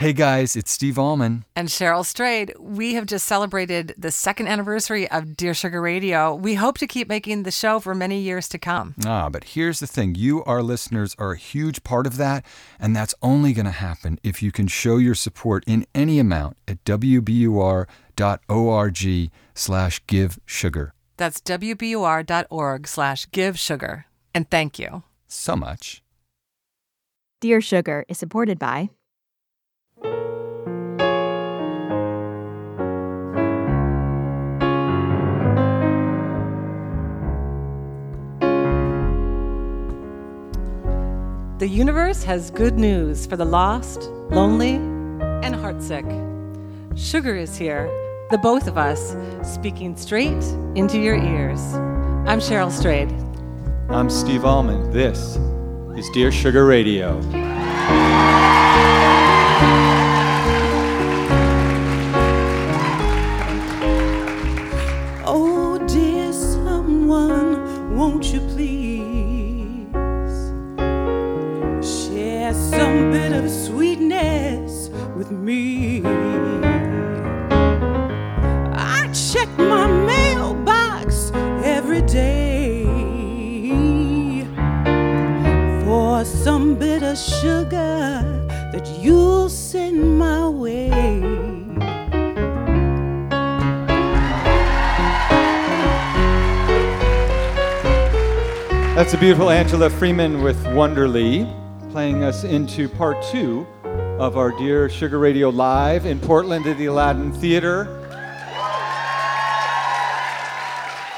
Hey guys, it's Steve Almond. And Cheryl Strayed. We have just celebrated the second anniversary of Dear Sugar Radio. We hope to keep making the show for many years to come. Ah, but here's the thing you, our listeners, are a huge part of that, and that's only going to happen if you can show your support in any amount at wbur.org slash give sugar. That's wbur.org slash give sugar. And thank you. So much. Dear Sugar is supported by The universe has good news for the lost, lonely, and heartsick. Sugar is here, the both of us, speaking straight into your ears. I'm Cheryl Strayed. I'm Steve Almond. This is Dear Sugar Radio. Me? I check my mailbox every day for some bit of sugar that you'll send my way. That's the beautiful Angela Freeman with Wonderly, playing us into part two of our Dear Sugar Radio Live in Portland at the Aladdin Theater.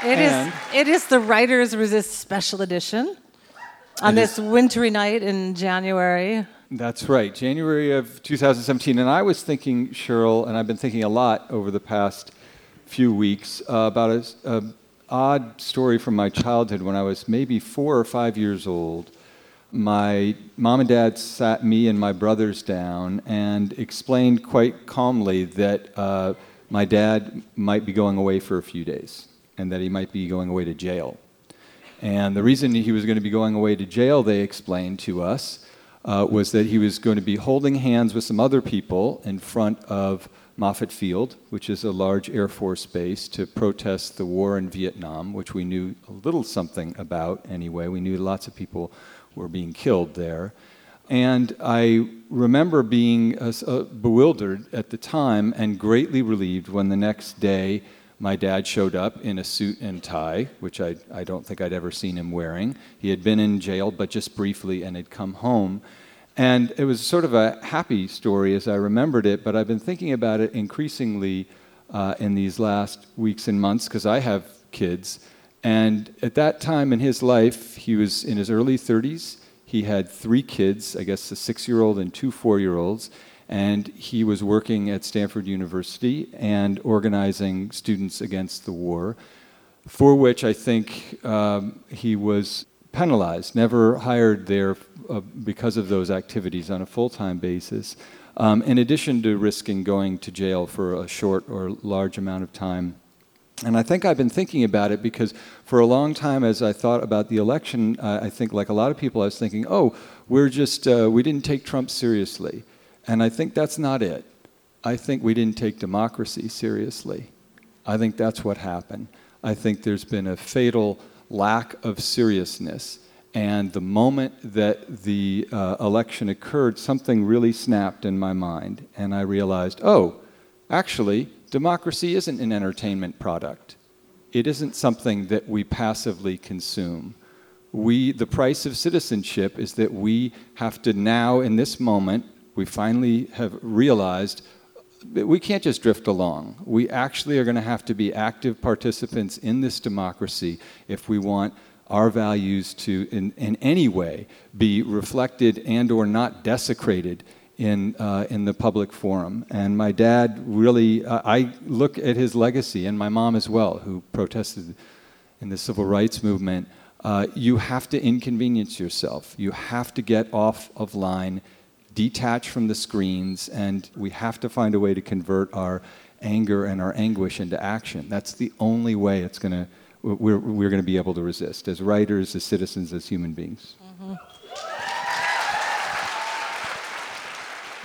It is. It is the Writers Resist special edition on this is. wintry night in January. That's right, January of 2017. And I was thinking, Cheryl, and I've been thinking a lot over the past few weeks uh, about a, s- a odd story from my childhood when I was maybe four or five years old. My mom and dad sat me and my brothers down and explained quite calmly that uh, my dad might be going away for a few days and that he might be going away to jail. And the reason he was going to be going away to jail, they explained to us, uh, was that he was going to be holding hands with some other people in front of Moffett Field, which is a large Air Force base, to protest the war in Vietnam, which we knew a little something about anyway. We knew lots of people were being killed there. And I remember being uh, uh, bewildered at the time and greatly relieved when the next day my dad showed up in a suit and tie, which I, I don't think I'd ever seen him wearing. He had been in jail, but just briefly, and had come home. And it was sort of a happy story as I remembered it, but I've been thinking about it increasingly uh, in these last weeks and months because I have kids. And at that time in his life, he was in his early 30s. He had three kids, I guess a six year old and two four year olds. And he was working at Stanford University and organizing students against the war, for which I think um, he was penalized, never hired there uh, because of those activities on a full time basis, um, in addition to risking going to jail for a short or large amount of time. And I think I've been thinking about it because for a long time, as I thought about the election, uh, I think, like a lot of people, I was thinking, oh, we're just, uh, we didn't take Trump seriously. And I think that's not it. I think we didn't take democracy seriously. I think that's what happened. I think there's been a fatal lack of seriousness. And the moment that the uh, election occurred, something really snapped in my mind. And I realized, oh, actually, democracy isn't an entertainment product. It isn't something that we passively consume. We, the price of citizenship is that we have to now, in this moment, we finally have realized that we can't just drift along. We actually are going to have to be active participants in this democracy if we want our values to, in, in any way, be reflected and or not desecrated in, uh, in the public forum. And my dad really, uh, I look at his legacy, and my mom as well, who protested in the civil rights movement. Uh, you have to inconvenience yourself. You have to get off of line, detach from the screens, and we have to find a way to convert our anger and our anguish into action. That's the only way it's going to we're, we're going to be able to resist as writers, as citizens, as human beings.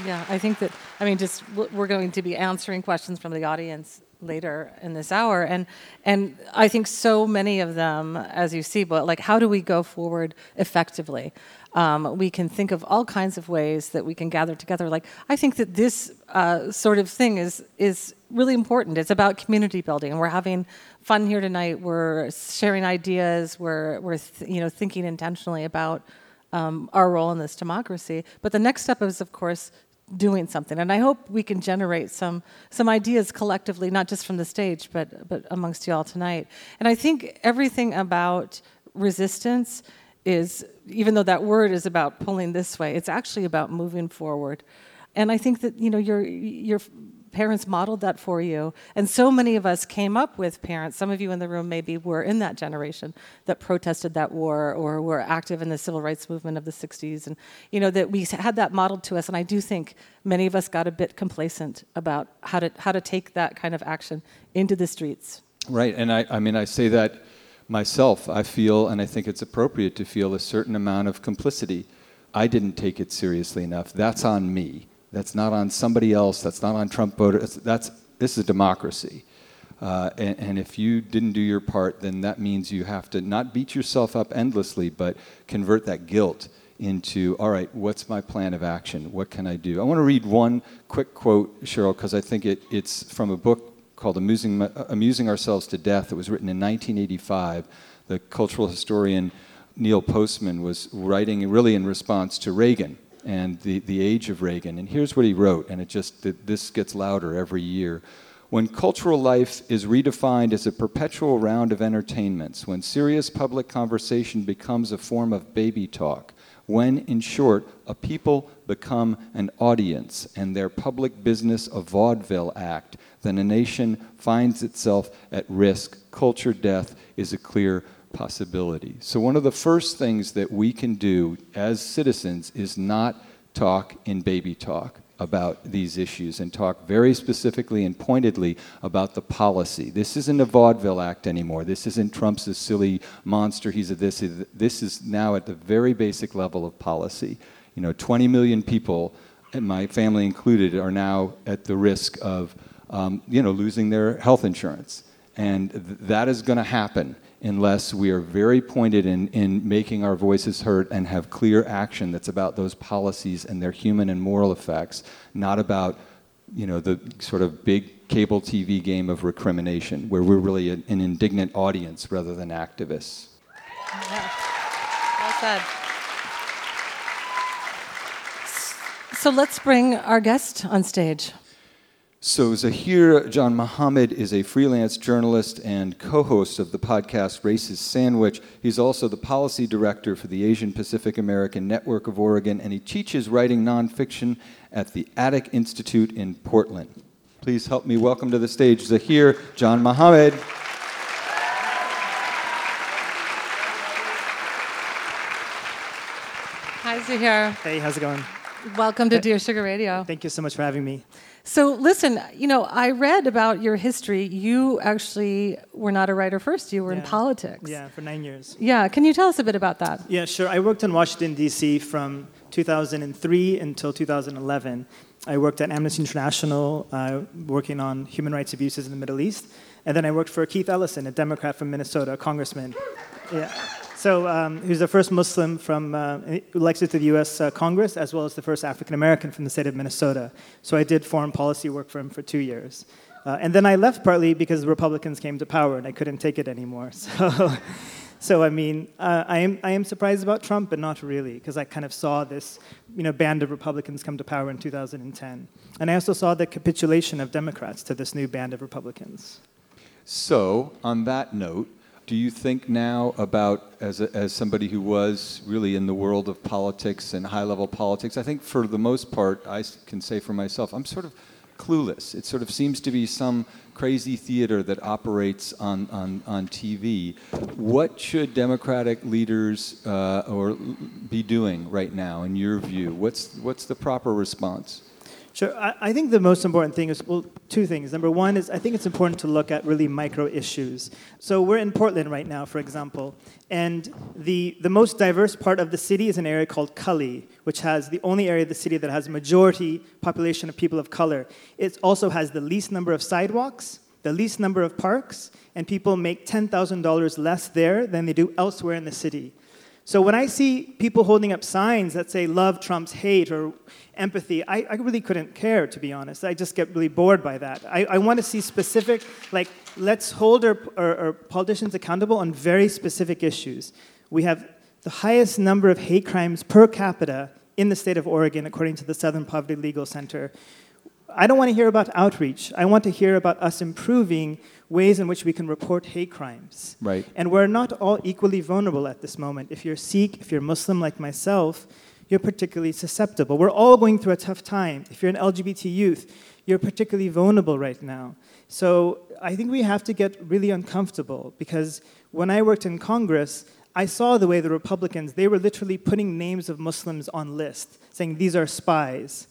Yeah, I think that, I mean, just we're going to be answering questions from the audience later in this hour and and I think so many of them as you see but like how do we go forward effectively? Um, we can think of all kinds of ways that we can gather together. Like I think that this uh, sort of thing is is really important. It's about community building we're having fun here tonight. We're sharing ideas. We're we're you know thinking intentionally about um, our role in this democracy. But the next step is of course doing something. And I hope we can generate some some ideas collectively, not just from the stage, but but amongst you all tonight. And I think everything about resistance is, even though that word is about pulling this way, it's actually about moving forward. And I think that you know your your parents modeled that for you. And so many of us came up with parents, some of you in the room maybe were in that generation that protested that war or were active in the civil rights movement of the 60s. And, you know, that we had that modeled to us. And I do think many of us got a bit complacent about how to, how to take that kind of action into the streets. Right. And I, I mean, I say that myself. I feel, and I think it's appropriate to feel, a certain amount of complicity. I didn't take it seriously enough. That's on me. That's not on somebody else. That's not on Trump voters. That's, this is democracy. Uh, and, and, if you didn't do your part, then that means you have to not beat yourself up endlessly, but convert that guilt into, all right, what's my plan of action? What can I do? I want to read one quick quote, Cheryl, because I think it, it's from a book called Amusing, Amusing Ourselves to Death. It was written in 1985. The cultural historian Neil Postman was writing really in response to Reagan and the, the age of Reagan. And here's what he wrote, and it just, this gets louder every year. When cultural life is redefined as a perpetual round of entertainments, when serious public conversation becomes a form of baby talk, when, in short, a people become an audience and their public business a vaudeville act, then a nation finds itself at risk. Culture death is a clear possibility. So, one of the first things that we can do as citizens is not talk in baby talk about these issues and talk very specifically and pointedly about the policy. This isn't a vaudeville act anymore. This isn't Trump's a silly monster. He's a this. This is now at the very basic level of policy. You know, 20 million people, and my family included, are now at the risk of, um, you know, losing their health insurance, and th- that is going to happen unless we are very pointed in, in making our voices heard and have clear action that's about those policies and their human and moral effects, not about you know, the sort of big cable TV game of recrimination, where we're really an, an indignant audience rather than activists. Yeah. Well said. So let's bring our guest on stage. So, Zahir Janmohamed is a freelance journalist and co host of the podcast Racist Sandwich. He's also the policy director for the Asian Pacific American Network of Oregon, and he teaches writing nonfiction at the Attic Institute in Portland. Please help me welcome to the stage Zahir Janmohamed. Hi, Zahir. Hey, how's it going? Welcome to Dear Sugar Radio. Thank you so much for having me. So, listen, you know, I read about your history. You actually were not a writer first, you were yeah. in politics. Yeah, for nine years. Yeah, can you tell us a bit about that? Yeah, sure. I worked in Washington, D.C. from 2003 until 2011. I worked at Amnesty International, uh, working on human rights abuses in the Middle East. And then I worked for Keith Ellison, a Democrat from Minnesota, a congressman. Yeah. So um, he was the first Muslim from uh, elected to the U.S. Uh, Congress, as well as the first African American from the state of Minnesota. So I did foreign policy work for him for two years. Uh, and then I left partly because the Republicans came to power and I couldn't take it anymore. So, so I mean, uh, I, am, I am surprised about Trump, but not really, because I kind of saw this you know, band of Republicans come to power in 2010. And I also saw the capitulation of Democrats to this new band of Republicans. So, on that note, do you think now about, as, a, as somebody who was really in the world of politics and high level politics, I think for the most part, I can say for myself, I'm sort of clueless. It sort of seems to be some crazy theater that operates on, on, on TV. What should Democratic leaders uh, or be doing right now, in your view? What's, what's the proper response? Sure. I, I think the most important thing is, well, two things. Number one is I think it's important to look at really micro issues. So we're in Portland right now, for example, and the, the most diverse part of the city is an area called Cully, which has the only area of the city that has a majority population of people of color. It also has the least number of sidewalks, the least number of parks, and people make $10,000 less there than they do elsewhere in the city. So when I see people holding up signs that say love trumps hate or empathy, I, I really couldn't care, to be honest. I just get really bored by that. I, I want to see specific, like, let's hold our, our, our politicians accountable on very specific issues. We have the highest number of hate crimes per capita in the state of Oregon, according to the Southern Poverty Legal Center. I don't want to hear about outreach. I want to hear about us improving ways in which we can report hate crimes. Right. And we're not all equally vulnerable at this moment. If you're Sikh, if you're Muslim like myself, you're particularly susceptible. We're all going through a tough time. If you're an LGBT youth, you're particularly vulnerable right now. So I think we have to get really uncomfortable because when I worked in Congress, I saw the way the Republicans, they were literally putting names of Muslims on lists, saying these are spies.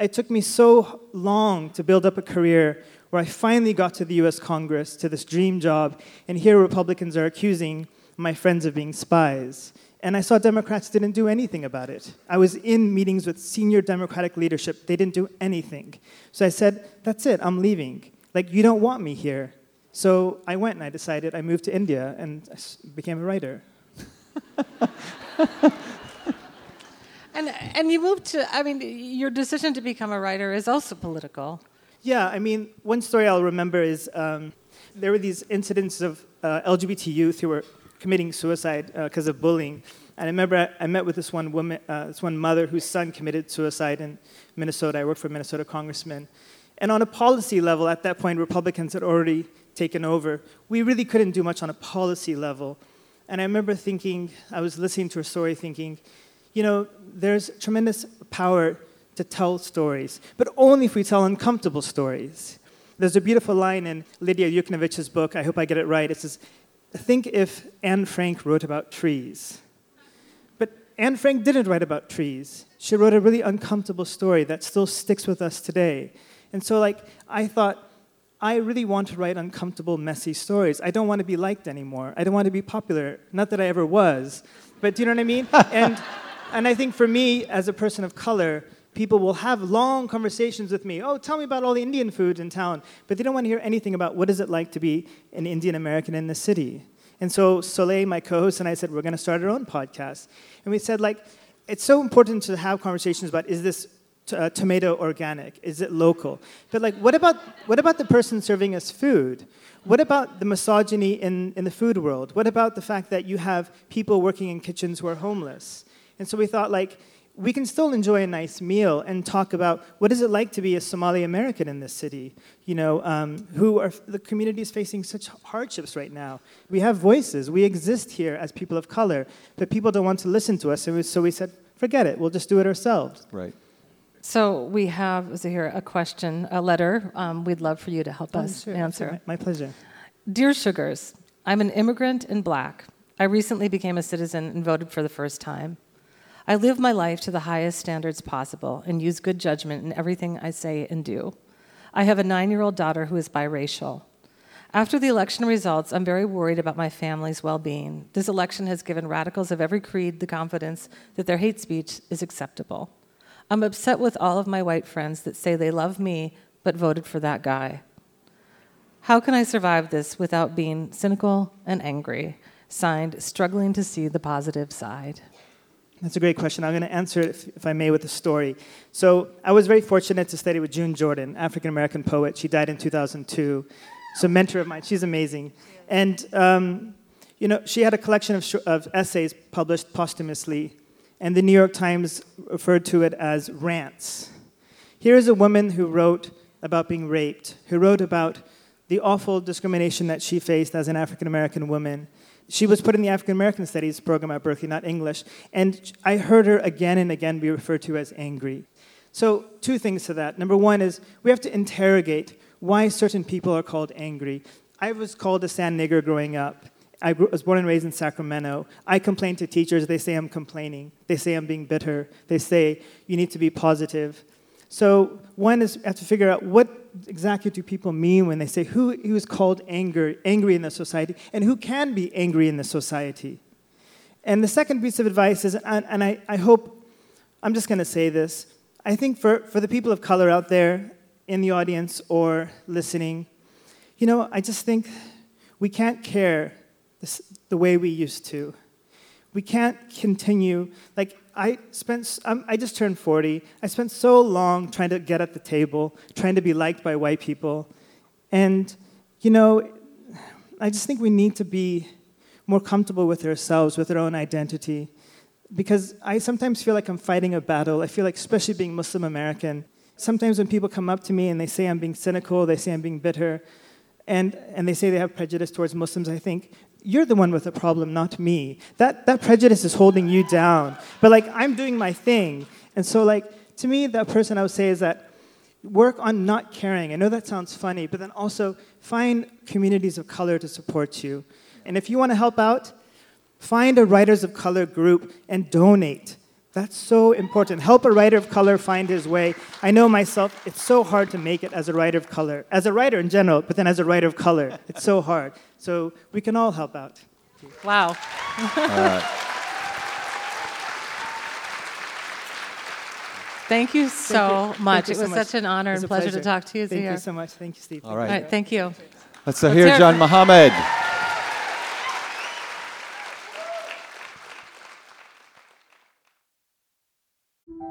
It took me so long to build up a career where I finally got to the US Congress, to this dream job, and here Republicans are accusing my friends of being spies. And I saw Democrats didn't do anything about it. I was in meetings with senior Democratic leadership, they didn't do anything. So I said, That's it, I'm leaving. Like, you don't want me here. So I went and I decided I moved to India and I became a writer. And, and you moved to, I mean, your decision to become a writer is also political. Yeah, I mean, one story I'll remember is um, there were these incidents of uh, LGBT youth who were committing suicide because uh, of bullying. And I remember I, I met with this one woman, uh, this one mother whose son committed suicide in Minnesota. I worked for a Minnesota congressman. And on a policy level, at that point, Republicans had already taken over. We really couldn't do much on a policy level. And I remember thinking, I was listening to her story thinking, you know, there's tremendous power to tell stories, but only if we tell uncomfortable stories. There's a beautiful line in Lidia Yuknavitch's book, I hope I get it right. It says, Think if Anne Frank wrote about trees. But Anne Frank didn't write about trees. She wrote a really uncomfortable story that still sticks with us today. And so, like, I thought, I really want to write uncomfortable, messy stories. I don't want to be liked anymore. I don't want to be popular. Not that I ever was, but do you know what I mean? and, and I think for me, as a person of color, people will have long conversations with me. Oh, tell me about all the Indian food in town. But they don't want to hear anything about what is it like to be an Indian American in the city. And so Soleil, my co-host, and I said, we're going to start our own podcast. And we said, like, it's so important to have conversations about is this t- uh, tomato organic? Is it local? But like, what about what about the person serving us food? What about the misogyny in, in the food world? What about the fact that you have people working in kitchens who are homeless? And so we thought, like, we can still enjoy a nice meal and talk about what is it like to be a Somali American in this city, you know, um, who are the community is facing such hardships right now. We have voices, we exist here as people of color, but people don't want to listen to us, and so we said, forget it, we'll just do it ourselves. Right. So we have is here a question, a letter. Um, we'd love for you to help Oh, us sure, answer. absolutely. My pleasure. Dear Sugars, I'm an immigrant and black. I recently became a citizen and voted for the first time. I live my life to the highest standards possible and use good judgment in everything I say and do. I have a nine year old daughter who is biracial. After the election results, I'm very worried about my family's well being. This election has given radicals of every creed the confidence that their hate speech is acceptable. I'm upset with all of my white friends that say they love me but voted for that guy. How can I survive this without being cynical and angry? Signed, struggling to see the positive side. That's a great question. I'm going to answer it, if, if I may, with a story. So, I was very fortunate to study with June Jordan, African American poet. She died in 2002. So, mentor of mine. She's amazing. And, um, you know, she had a collection of, sh- of essays published posthumously, and the New York Times referred to it as rants. Here is a woman who wrote about being raped, who wrote about the awful discrimination that she faced as an African American woman. She was put in the African American Studies program at Berkeley, not English, and I heard her again and again be referred to as angry. So, two things to that. Number one is we have to interrogate why certain people are called angry. I was called a sand nigger growing up. I was born and raised in Sacramento. I complain to teachers. They say I'm complaining. They say I'm being bitter. They say you need to be positive. So one is have to figure out what exactly do people mean when they say who, who is called anger, angry in the society and who can be angry in the society. And the second piece of advice is, and, and I, I hope, I'm just going to say this. I think for, for the people of color out there in the audience or listening, you know, I just think we can't care this, the way we used to. We can't continue, like, I spent, um, I just turned 40. I spent so long trying to get at the table, trying to be liked by white people. And, you know, I just think we need to be more comfortable with ourselves, with our own identity. Because I sometimes feel like I'm fighting a battle. I feel like, especially being Muslim American, sometimes when people come up to me and they say I'm being cynical, they say I'm being bitter, and, and they say they have prejudice towards Muslims, I think, you're the one with a problem, not me. That, that prejudice is holding you down. But like, I'm doing my thing. And so, like, to me, that person I would say is that work on not caring. I know that sounds funny, but then also find communities of color to support you. And if you want to help out, find a Writers of Color group and donate. That's so important. Help a writer of color find his way. I know myself, it's so hard to make it as a writer of color, as a writer in general, but then as a writer of color, it's so hard. So we can all help out. Wow. Uh, thank you so Thank you. much. You it so was much. such an honor It and a pleasure, to talk to you. Thank Zahir. you so much. Thank you, Steve. All right. All right, thank you. Let's Let's hear hear John for-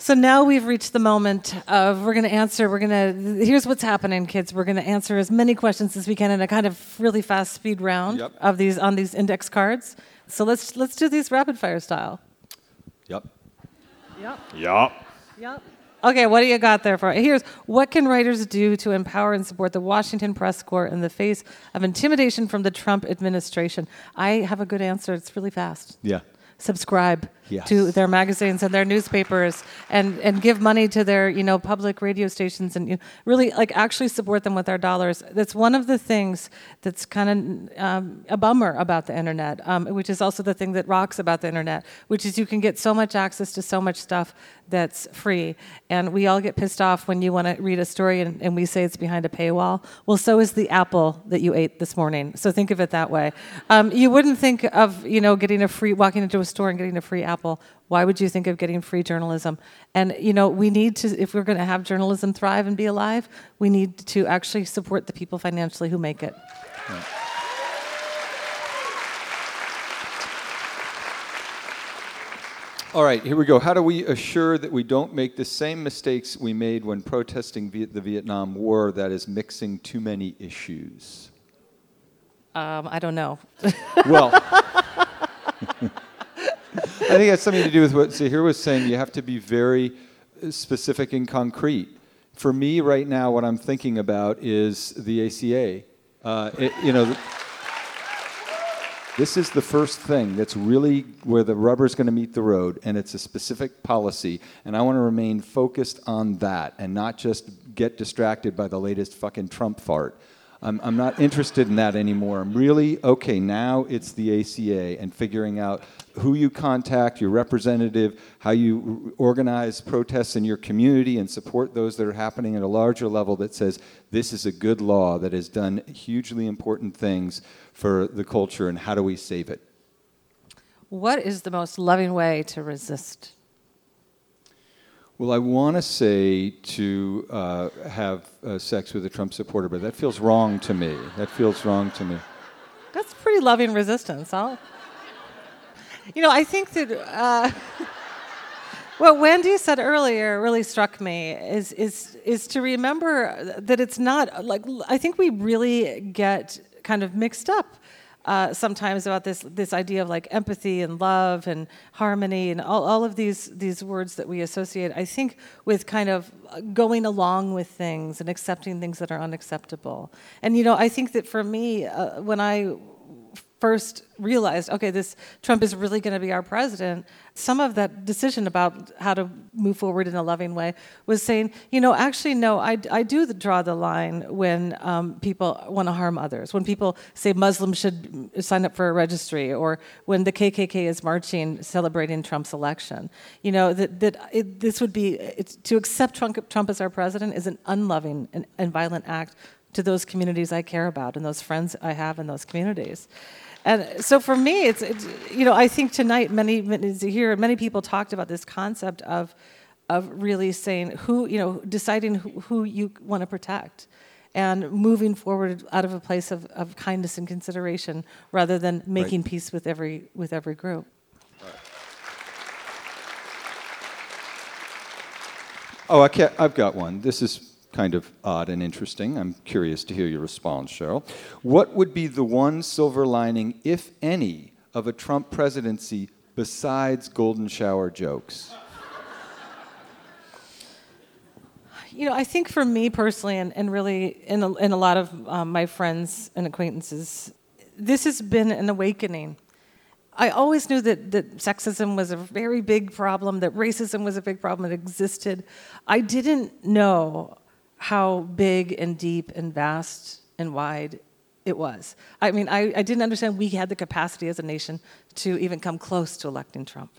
So now we've reached the moment of we're going to answer. We're going to here's what's happening, kids. We're going to answer as many questions as we can in a kind of really fast speed round Yep. of these on these index cards. So let's let's do these rapid fire style. Yep. Yep. Yep. Yep. Okay, what do you got there for? Here's what can writers do to empower and support the Washington Press Corps in the face of intimidation from the Trump administration? I have a good answer. It's really fast. Yeah. Subscribe Yes. to their magazines and their newspapers, and and give money to their you know public radio stations, and you know, really like actually support them with our dollars. That's one of the things that's kind of um, a bummer about the internet, um, which is also the thing that rocks about the internet, which is you can get so much access to so much stuff that's free. And we all get pissed off when you want to read a story and, and we say it's behind a paywall. Well, so is the apple that you ate this morning. So think of it that way. Um, you wouldn't think of, you know, getting a free, walking into a store and getting a free apple. Why would you think of getting free journalism? And, you know, we need to, if we're going to have journalism thrive and be alive, we need to actually support the people financially who make it. All right, here we go. How do we assure that we don't make the same mistakes we made when protesting the Vietnam War, that is, mixing too many issues? Um, I don't know. Well, I think that's something to do with what Zahir was saying. You have to be very uh, specific and concrete. For me, right now, what I'm thinking about is the ACA. Uh, it, you know, this is the first thing that's really where the rubber's going to meet the road, and it's a specific policy. And I want to remain focused on that and not just get distracted by the latest fucking Trump fart. I'm, I'm not interested in that anymore. I'm really, okay, now it's the ACA and figuring out who you contact, your representative, how you organize protests in your community and support those that are happening at a larger level that says this is a good law that has done hugely important things for the culture and how do we save it? What is the most loving way to resist? Well, I want to say to uh, have uh, sex with a Trump supporter, but that feels wrong to me. That feels wrong to me. That's pretty loving resistance. I'll, you know, I think that uh, what Wendy said earlier really struck me is is is to remember that it's not like I think we really get kind of mixed up uh, sometimes about this this idea of like empathy and love and harmony and all, all of these these words that we associate. I think with kind of going along with things and accepting things that are unacceptable. And you know, I think that for me, uh, when I first realized, okay, this Trump is really going to be our president, some of that decision about how to move forward in a loving way was saying, you know, actually, no, I, I do draw the line when um, people want to harm others, when people say Muslims should sign up for a registry, or when the KKK is marching celebrating Trump's election. You know, that, that it, this would be, to accept Trump, Trump as our president is an unloving and, and violent act to those communities I care about and those friends I have in those communities. And so for me, it's, it's you know I think tonight many here many people talked about this concept of of really saying who you know deciding who, who you want to protect and moving forward out of a place of, of kindness and consideration rather than making right. peace with every with every group. Oh, I can't, I've got one. This is kind of odd and interesting. I'm curious to hear your response, Cheryl. What would be the one silver lining, if any, of a Trump presidency besides golden shower jokes? You know, I think for me personally, and, and really in a, in a lot of um, my friends and acquaintances, this has been an awakening. I always knew that, that sexism was a very big problem, that racism was a big problem, that existed. I didn't know how big and deep and vast and wide it was. I mean, I, I didn't understand we had the capacity as a nation to even come close to electing Trump.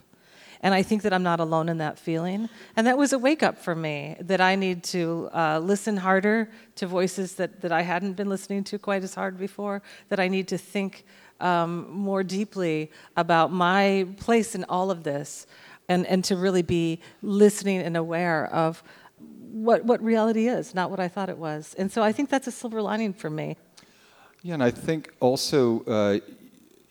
And I think that I'm not alone in that feeling. And that was a wake up for me that I need to uh, listen harder to voices that, that I hadn't been listening to quite as hard before, that I need to think um, more deeply about my place in all of this, and, and to really be listening and aware of what, what reality is, not what I thought it was. And so I think that's a silver lining for me. Yeah, and I think also uh,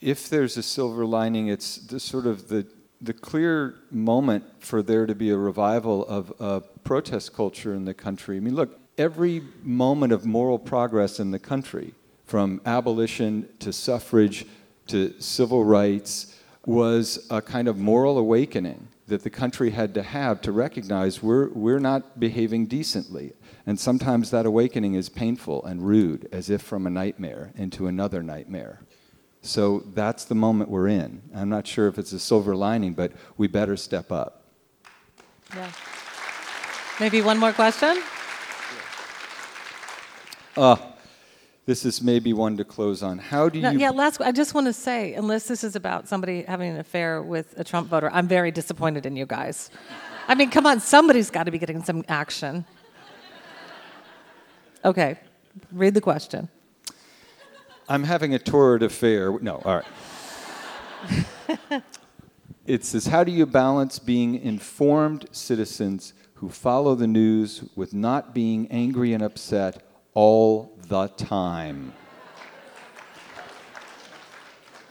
if there's a silver lining, it's the sort of the the clear moment for there to be a revival of protest culture in the country. I mean, look, every moment of moral progress in the country, from abolition to suffrage to civil rights, was a kind of moral awakening that the country had to have to recognize we're, we're not behaving decently. And sometimes that awakening is painful and rude, as if from a nightmare into another nightmare. So that's the moment we're in. I'm not sure if it's a silver lining, but we better step up. Yeah. Maybe one more question? Uh, this is maybe one to close on. How do you? yeah, last. I just want to say, unless this is about somebody having an affair with a Trump voter, I'm very disappointed in you guys. I mean, come on, somebody's got to be getting some action. Okay, read the question. I'm having a torrid affair. No, all right. it says, How do you balance being informed citizens who follow the news with not being angry and upset all the time.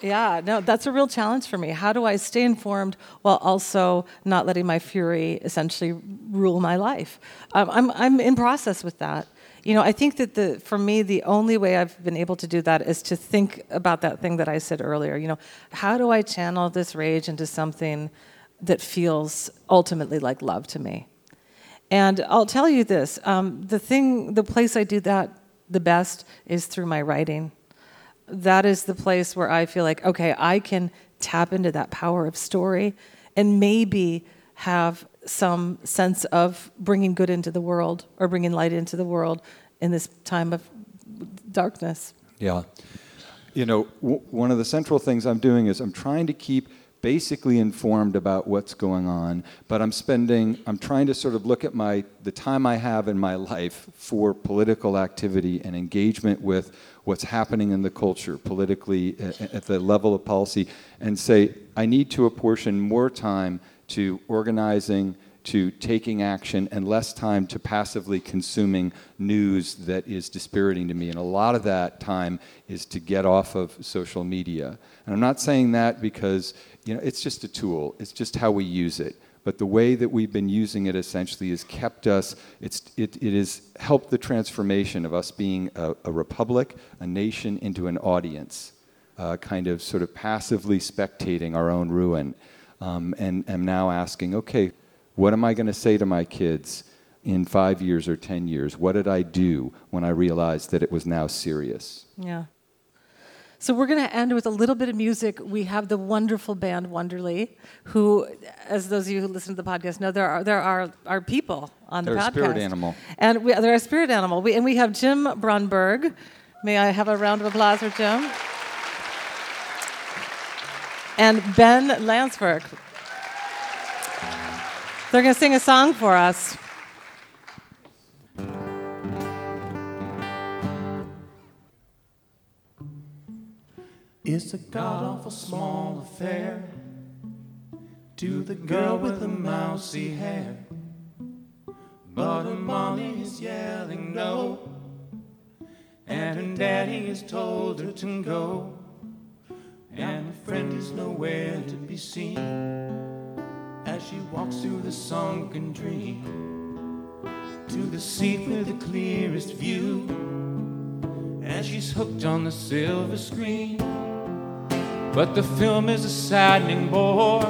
Yeah, no, that's a real challenge for me. How do I stay informed while also not letting my fury essentially rule my life? Um, I'm, I'm in process with that. You know, I think that the, for me, the only way I've been able to do that is to think about that thing that I said earlier. You know, how do I channel this rage into something that feels ultimately like love to me? And I'll tell you this um, the thing, the place I do that the best is through my writing. That is the place where I feel like, okay, I can tap into that power of story and maybe have some sense of bringing good into the world or bringing light into the world in this time of darkness. Yeah. You know, w- one of the central things I'm doing is I'm trying to keep basically informed about what's going on, but I'm spending, I'm trying to sort of look at my, the time I have in my life for political activity and engagement with what's happening in the culture politically at the level of policy and say, I need to apportion more time to organizing, to taking action, and less time to passively consuming news that is dispiriting to me. And a lot of that time is to get off of social media. And I'm not saying that because you know, it's just a tool. It's just how we use it. But the way that we've been using it essentially has kept us, it's, it, it has helped the transformation of us being a, a republic, a nation, into an audience. uh, kind of sort of passively spectating our own ruin, um, and am now asking, okay, what am I going to say to my kids in five years or ten years? What did I do when I realized that it was now serious? Yeah. So we're going to end with a little bit of music. We have the wonderful band Wonderly, who, as those of you who listen to the podcast know, there are there are, are people on They're the a podcast. spirit animal. And we, they're a spirit animal. We, and we have Jim Brunberg. May I have a round of applause for Jim? And Ben Landsberg. They're going to sing a song for us. It's a god awful small affair to the girl with the mousy hair. But her mommy is yelling no, and her daddy has told her to go. And her friend is nowhere to be seen as she walks through the sunken dream to the seat with the clearest view. And she's hooked on the silver screen. But the film is a saddening bore.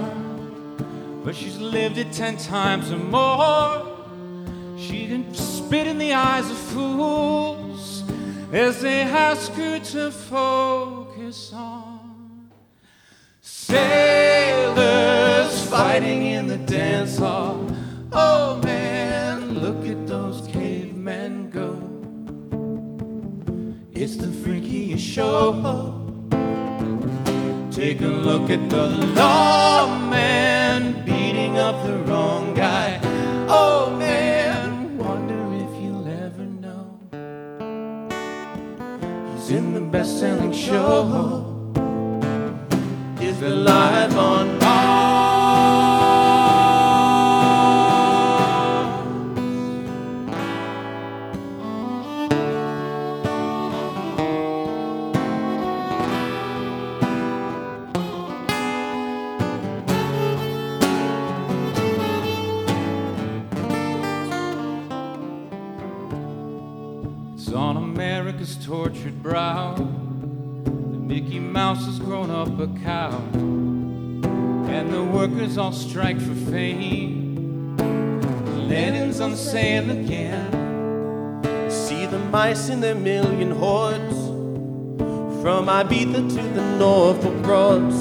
But she's lived it ten times or more. She can spit in the eyes of fools as they ask her to focus on sailors fighting in the dance hall. Show. Take a look at the lawman beating up the wrong guy. Oh man, wonder if you'll ever know. He's in the best selling show. Is the live on America's tortured brow. The Mickey Mouse has grown up a cow. And the workers all strike for fame. Lenin's on sale again. See the mice in their million hordes. From Ibiza to the Norfolk Broads.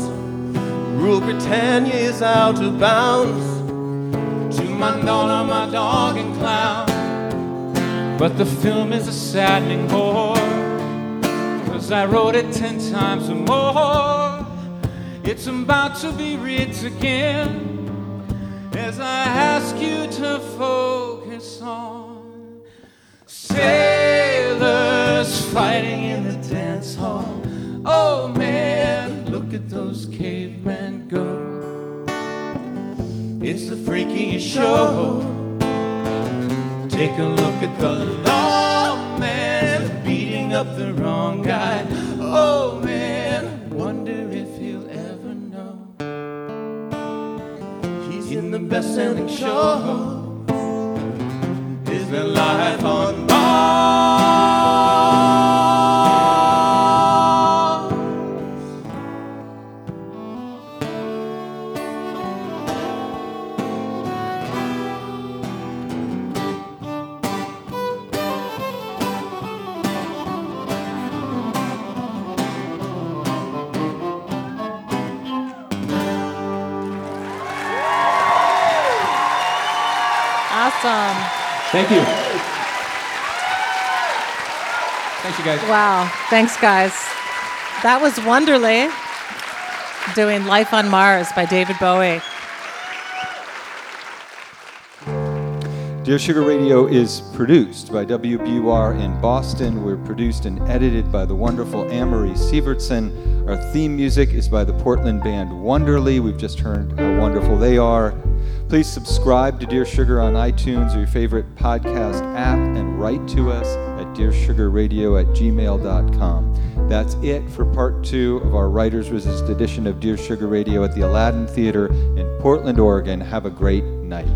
Rule Britannia is out of bounds. To my daughter, my dog and clown. But the film is a saddening bore. Cause I wrote it ten times or more. It's about to be writ again. As I ask you to focus on sailors fighting in the dance hall. Oh man, look at those cavemen go. It's the freakiest show. Take a look at the beating up the wrong guy. Oh man, wonder if he'll ever know. He's in the best selling show. Is the life on Mars? Awesome. Thank you. Thanks, you guys. Wow. Thanks, guys. That was Wonderly doing Life on Mars by David Bowie. Dear Sugar Radio is produced by WBUR in Boston. We're produced and edited by the wonderful Amory Sivertson. Our theme music is by the Portland band Wonderly. We've just heard how wonderful they are. Please subscribe to Dear Sugar on iTunes or your favorite podcast app and write to us at dearsugarradio at gmail.com. That's it for part two of our Writer's Resist edition of Dear Sugar Radio at the Aladdin Theater in Portland, Oregon. Have a great night.